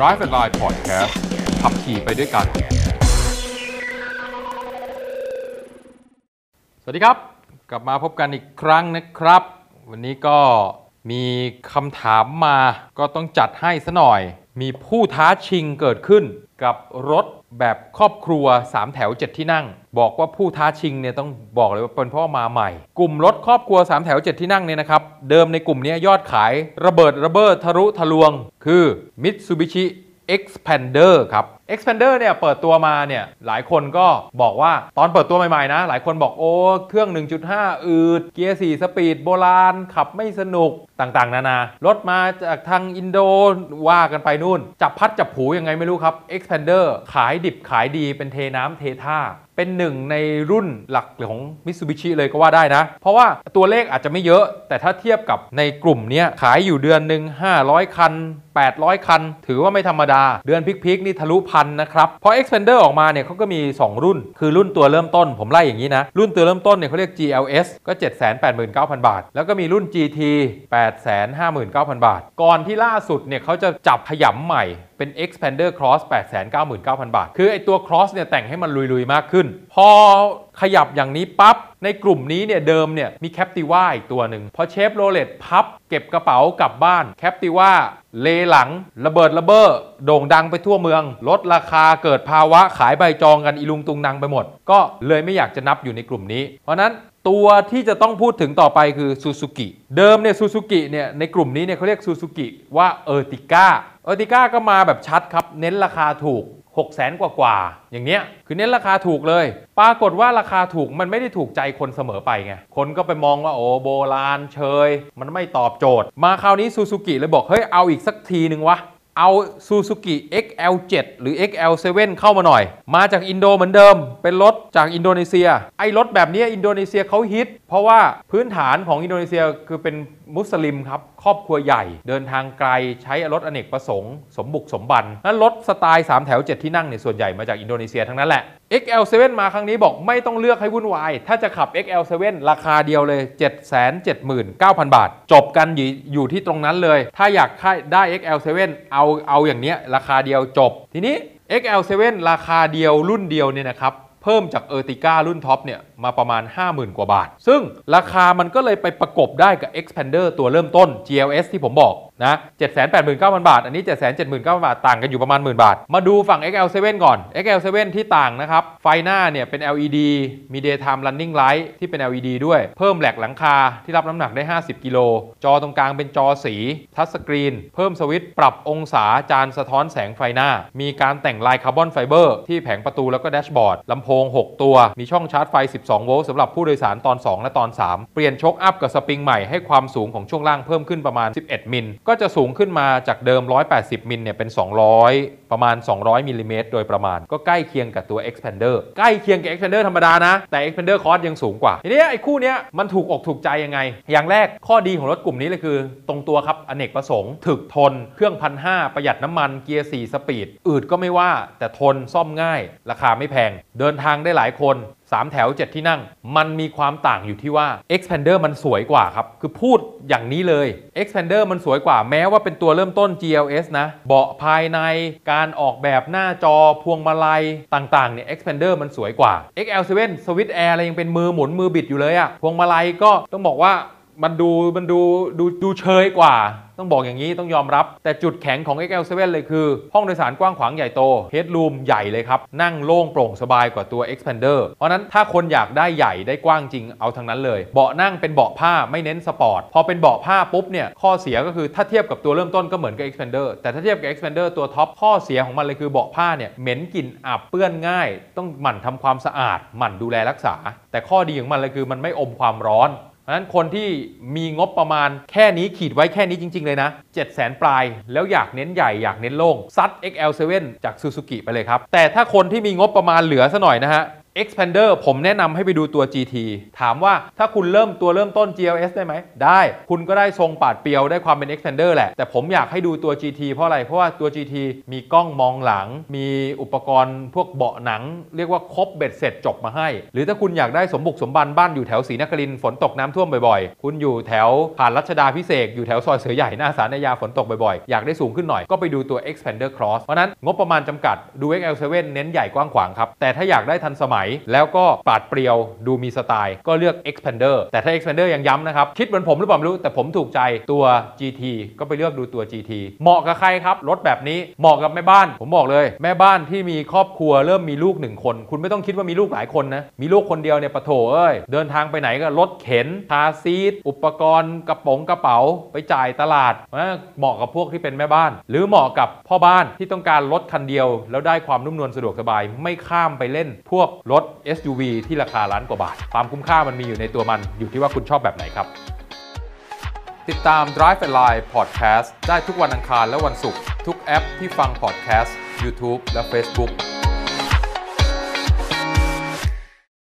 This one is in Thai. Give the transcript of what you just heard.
Drive and Line Podcast ขับขี่ไปด้วยกัน สวัสดีครับ กลับมาพบกันอีกครั้งนะครับ วันนี้ก็มีคำถามมาก็ต้องจัดให้ซะหน่อย มีผู้ท้าชิงเกิดขึ้น กับรถแบบครอบครัว 3 แถว 7 ที่นั่ง บอกว่าผู้ท้าชิงเนี่ยต้องบอกเลยว่าเป็นเพราะว่อมาใหม่ กลุ่มรถครอบครัว 3 แถว 7 ที่นั่งเนี่ยนะครับ เดิมในกลุ่มนี้ยอดขายระเบิดระเบ้อทะลุทะลวง คือ Mitsubishi Xpander ครับ Expander เนี่ยเปิดตัวมาเนี่ยหลายคนก็บอกว่าตอนเปิดตัวใหม่ๆนะ หลายคนบอกโอ้เครื่อง 1.5 อืด เกียร์4 speed โบราณ ขับไม่สนุกต่างๆ นานารถมาจากทางอินโดว่ากันไปนู่น จับพลัดจับผลูยังไงไม่รู้ครับ Expander ขายดิบขายดีเป็นเทน้ำเทท่า เป็นหนึ่งในรุ่นหลักของ Mitsubishi เลยก็ว่าได้นะ เพราะว่าตัวเลขอาจจะไม่เยอะ แต่ถ้าเทียบกับในกลุ่มนี้ขายอยู่เดือนหนึ่ง500 คัน 800 คัน ถือว่าไม่ธรรมดา เดือนพิกๆนี่ทะลุพันนะครับ พอ Expander ออกมาเนี่ยเขาก็มี 2 รุ่น คือรุ่นตัวเริ่มต้นผมไล่อย่างนี้นะ รุ่นตัวเริ่มต้นเนี่ยเขาเรียก GLS ก็ 789,000 บาท แล้วก็มีรุ่น GT 859,000 บาท ก่อนที่ล่าสุดเนี่ยเขาจะจับขยำใหม่เป็น Expander Cross 899,000 บาท คือไอตัว Cross เนี่ยแต่งให้มันลุยๆ มากขึ้น พอ ขยับอย่างนี้ปั๊บในกลุ่มนี้เนี่ยเดิมเนี่ยมี Captiva อีกตัวหนึ่งพอเชฟโรเลตพับเก็บกระเป๋ากลับบ้าน Captiva เลหลังระเบิดระเบ้อโด่งดังไปทั่วเมือง ลดราคาเกิดภาวะขายใบจองกันอีลุงตุงนางไปหมด ก็เลยไม่อยากจะนับอยู่ในกลุ่มนี้ เพราะนั้นตัวที่จะต้องพูดถึงต่อไปคือ Suzuki เดิมเนี่ย Suzuki เนี่ยในกลุ่มนี้เนี่ยเขาเรียก Suzukiว่า Ertiga Ertiga ก็มาแบบชัดครับ เน้นราคาถูก 6 0แสนกว่ากว่าๆอย่างเนี้ยคือเน้นราคาถูกเลย ปรากฏว่าราคาถูกมันไม่ได้ถูกใจคนเสมอไปไง คนก็ไปมองว่าโอ้โบราณเชย มันไม่ตอบโจทย์ มาคราวนี้ Suzuki เลยบอกเฮ้ยเอาอีกสักทีหนึ่งวะ เอา Suzuki XL7 หรือ XL7 เข้ามาหน่อย มาจากอินโดเหมือนเดิม เป็นรถจากอินโดนีเซีย ไอ้รถแบบนี้อินโดนีเซียเขาฮิต เพราะว่าพื้นฐานของอินโดนีเซียคือเป็นมุสลิมครับ ครอบครัวใหญ่ เดินทางไกลใช้รถอเนกประสงค์ สมบุกสมบันนั้นรถสไตล์ 3 แถว 7 ที่นั่งเนี่ยส่วนใหญ่มาจากอินโดนีเซียทั้งนั้นแหละ XL7 มาครั้งนี้บอกไม่ต้องเลือกให้วุ่นวาย ถ้าจะขับ XL7 ราคาเดียวเลย 779,000 บาท จบกันอยู่อยู่ที่ตรงนั้นเลย ถ้าอยากได้ XL7 เอาเอาอย่างเนี้ยราคาเดียวจบ ทีนี้ XL7 ราคาเดียวรุ่นเดียวเนี่ยนะครับเพิ่มจาก Ertiga รุ่นท็อปเนี่ยมาประมาณ 50,000 กว่าบาท ซึ่งราคามันก็เลยไปประกบได้กับ Xpander ตัวเริ่มต้น GLS ที่ผมบอก นะ789,000บาท อันนี้779,000บาท ต่างกันอยู่ประมาณ10,000บาท มาดูฝั่ง XL7 ก่อน XL7 ที่ต่างนะครับ ไฟหน้าเนี่ยเป็น LED มี daytime running light ที่เป็น LED ด้วย เพิ่ม rack หลังคาที่รับน้ำหนักได้ 50 กิโล จอตรงกลางเป็นจอสี touch screen เพิ่มสวิตช์ปรับองศาจานสะท้อนแสงไฟหน้า มีการแต่งลาย carbon fiber ที่แผงประตูแล้วก็ dashboard ลำโพง 6 ตัว มีช่องชาร์จไฟ 12 โวลต์สำหรับผู้โดยสารตอน 2 และตอน 3 เปลี่ยนช็อคอัพกับสปริงใหม่ให้ความสูงของช่วงล่างเพิ่มขึ้นประมาณ 11 มิลก็จะสูงขึ้นมาจากเดิม 180 มิลเนี่ยเป็น 200 ประมาณ 200มิลลิเมตรโดยประมาณ ก็ใกล้เคียงกับตัว Expander ใกล้เคียงกับ Expander ธรรมดานะ แต่ Xpander Cross ยังสูงกว่า ทีนี้ไอ้คู่นี้มันถูกอกถูกใจยังไง อย่างแรกข้อดีของรถกลุ่มนี้เลยคือ ตรงตัวครับ อเนกประสงค์ ถึกทน เครื่องพันห้าประหยัดน้ำมัน เกียร์ 4 speed อืดก็ไม่ว่า แต่ทนซ่อมง่าย ราคาไม่แพง เดินทางได้หลายคน 3 แถว 7 ที่นั่ง มันมีความต่างอยู่ที่ว่า Xpander มันสวยกว่าครับ คือพูดอย่างนี้เลย Xpander มันสวยกว่าแม้ว่าเป็นตัวเริ่มต้น GLS นะ เบาะภายในการออกแบบหน้าจอพวงมาลัยต่างๆเนี่ย Xpander มันสวยกว่า XL7 สวิตช์แอร์อะไรยังเป็นมือหมุนมือบิดอยู่เลยอะพวงมาลัยก็ต้องบอกว่า มันดูมันดูดูดูเชยกว่า ต้องบอกอย่างนี้ต้องยอมรับ แต่จุดแข็งของ XL7 เลยคือ ห้องโดยสารกว้างขวางใหญ่โต Headroom ใหญ่เลยครับ นั่งโล่งโปร่งสบายกว่าตัว Xpander เพราะนั้นถ้าคนอยากได้ใหญ่ได้กว้างจริงเอาทั้งนั้นเลย เบาะนั่งเป็นเบาะผ้าไม่เน้นสปอร์ต พอเป็นเบาะผ้าปุ๊บเนี่ยข้อเสียก็คือถ้าเทียบกับตัวเริ่มต้นก็เหมือนกับ Xpander แต่ถ้าเทียบกับ Xpander ตัวท็อปข้อเสียของมันเลยคือเบาะผ้าเนี่ยเหม็นกลิ่นอับเปื้อนง่าย ต้องหมั่นทำความสะอาดหมั่นดูแลรักษา แต่ข้อดีของมันเลยคือมันไม่อมความร้อน เพราะฉะนั้นคนที่มีงบประมาณแค่นี้ขีดไว้แค่นี้จริง ๆ เลยนะ7 0 0 0 0 0 ปลาย แล้วอยากเน้นใหญ่อยากเน้นโล่งซัด XL7 จาก Suzuki ไปเลยครับ แต่ถ้าคนที่มีงบประมาณเหลือซะหน่อยนะฮะ Expander ผมแนะนำให้ไปดูตัว GT ถามว่าถ้าคุณเริ่มตัวเริ่มต้น GLS ได้ไหม ได้ คุณก็ได้ทรงปาดเปียวได้ความเป็น Expander แหละ แต่ผมอยากให้ดูตัว GT เพราะอะไร เพราะว่าตัว GT มีกล้องมองหลัง มีอุปกรณ์พวกเบาะหนัง เรียกว่าครบเบ็ดเสร็จจบมาให้ หรือถ้าคุณอยากได้สมบุกสมบันบ้านอยู่แถวศรีนครินฝนตกน้ำท่วมบ่อยๆ คุณอยู่แถวผ่านรัชดาพิเศษอยู่แถวซอยเสือใหญ่หน้าสารนายาฝนตกบ่อยๆ อยากได้สูงขึ้นหน่อยก็ไปดูตัว Expander Cross เพราะฉะนั้นงบประมาณจำกัดดู XL7 เน้นใหญ่กว้างขวางครับแต่ถ้าอยากได้ทันสมัยแล้วก็ปราดเปรียวดูมีสไตล์ ก็เลือก Expander แต่ถ้า Expander ยังย้ำนะครับ คิดเหมือนผมหรือเปล่าไม่รู้แต่ผมถูกใจตัว GT ก็ไปเลือกดูตัว GT เหมาะกับใครครับรถแบบนี้เหมาะกับแม่บ้าน ผมบอกเลย แม่บ้านที่มีครอบครัวเริ่มมีลูกหนึ่งคน คุณไม่ต้องคิดว่ามีลูกหลายคนนะมีลูกคนเดียวเนี่ยปะโถเอ้ยเดินทางไปไหนก็รถเข็นคาร์ซีทอุปกรณ์กระป๋องกระเป๋าไปจ่ายตลาดเหมาะกับพวกที่เป็นแม่บ้าน หรือเหมาะกับพ่อบ้านที่ต้องการรถคันเดียว แล้วได้ความนุ่มนวลสะดวกสบายไม่ข้ามไปเล่น พวกรถ SUV ที่ราคาล้านกว่าบาท ความคุ้มค่ามันมีอยู่ในตัวมันอยู่ที่ว่าคุณชอบแบบไหนครับ ติดตาม Drive and Line Podcast ได้ทุกวันอังคารและวันศุกร์ทุกแอปที่ฟัง podcast YouTube และ Facebook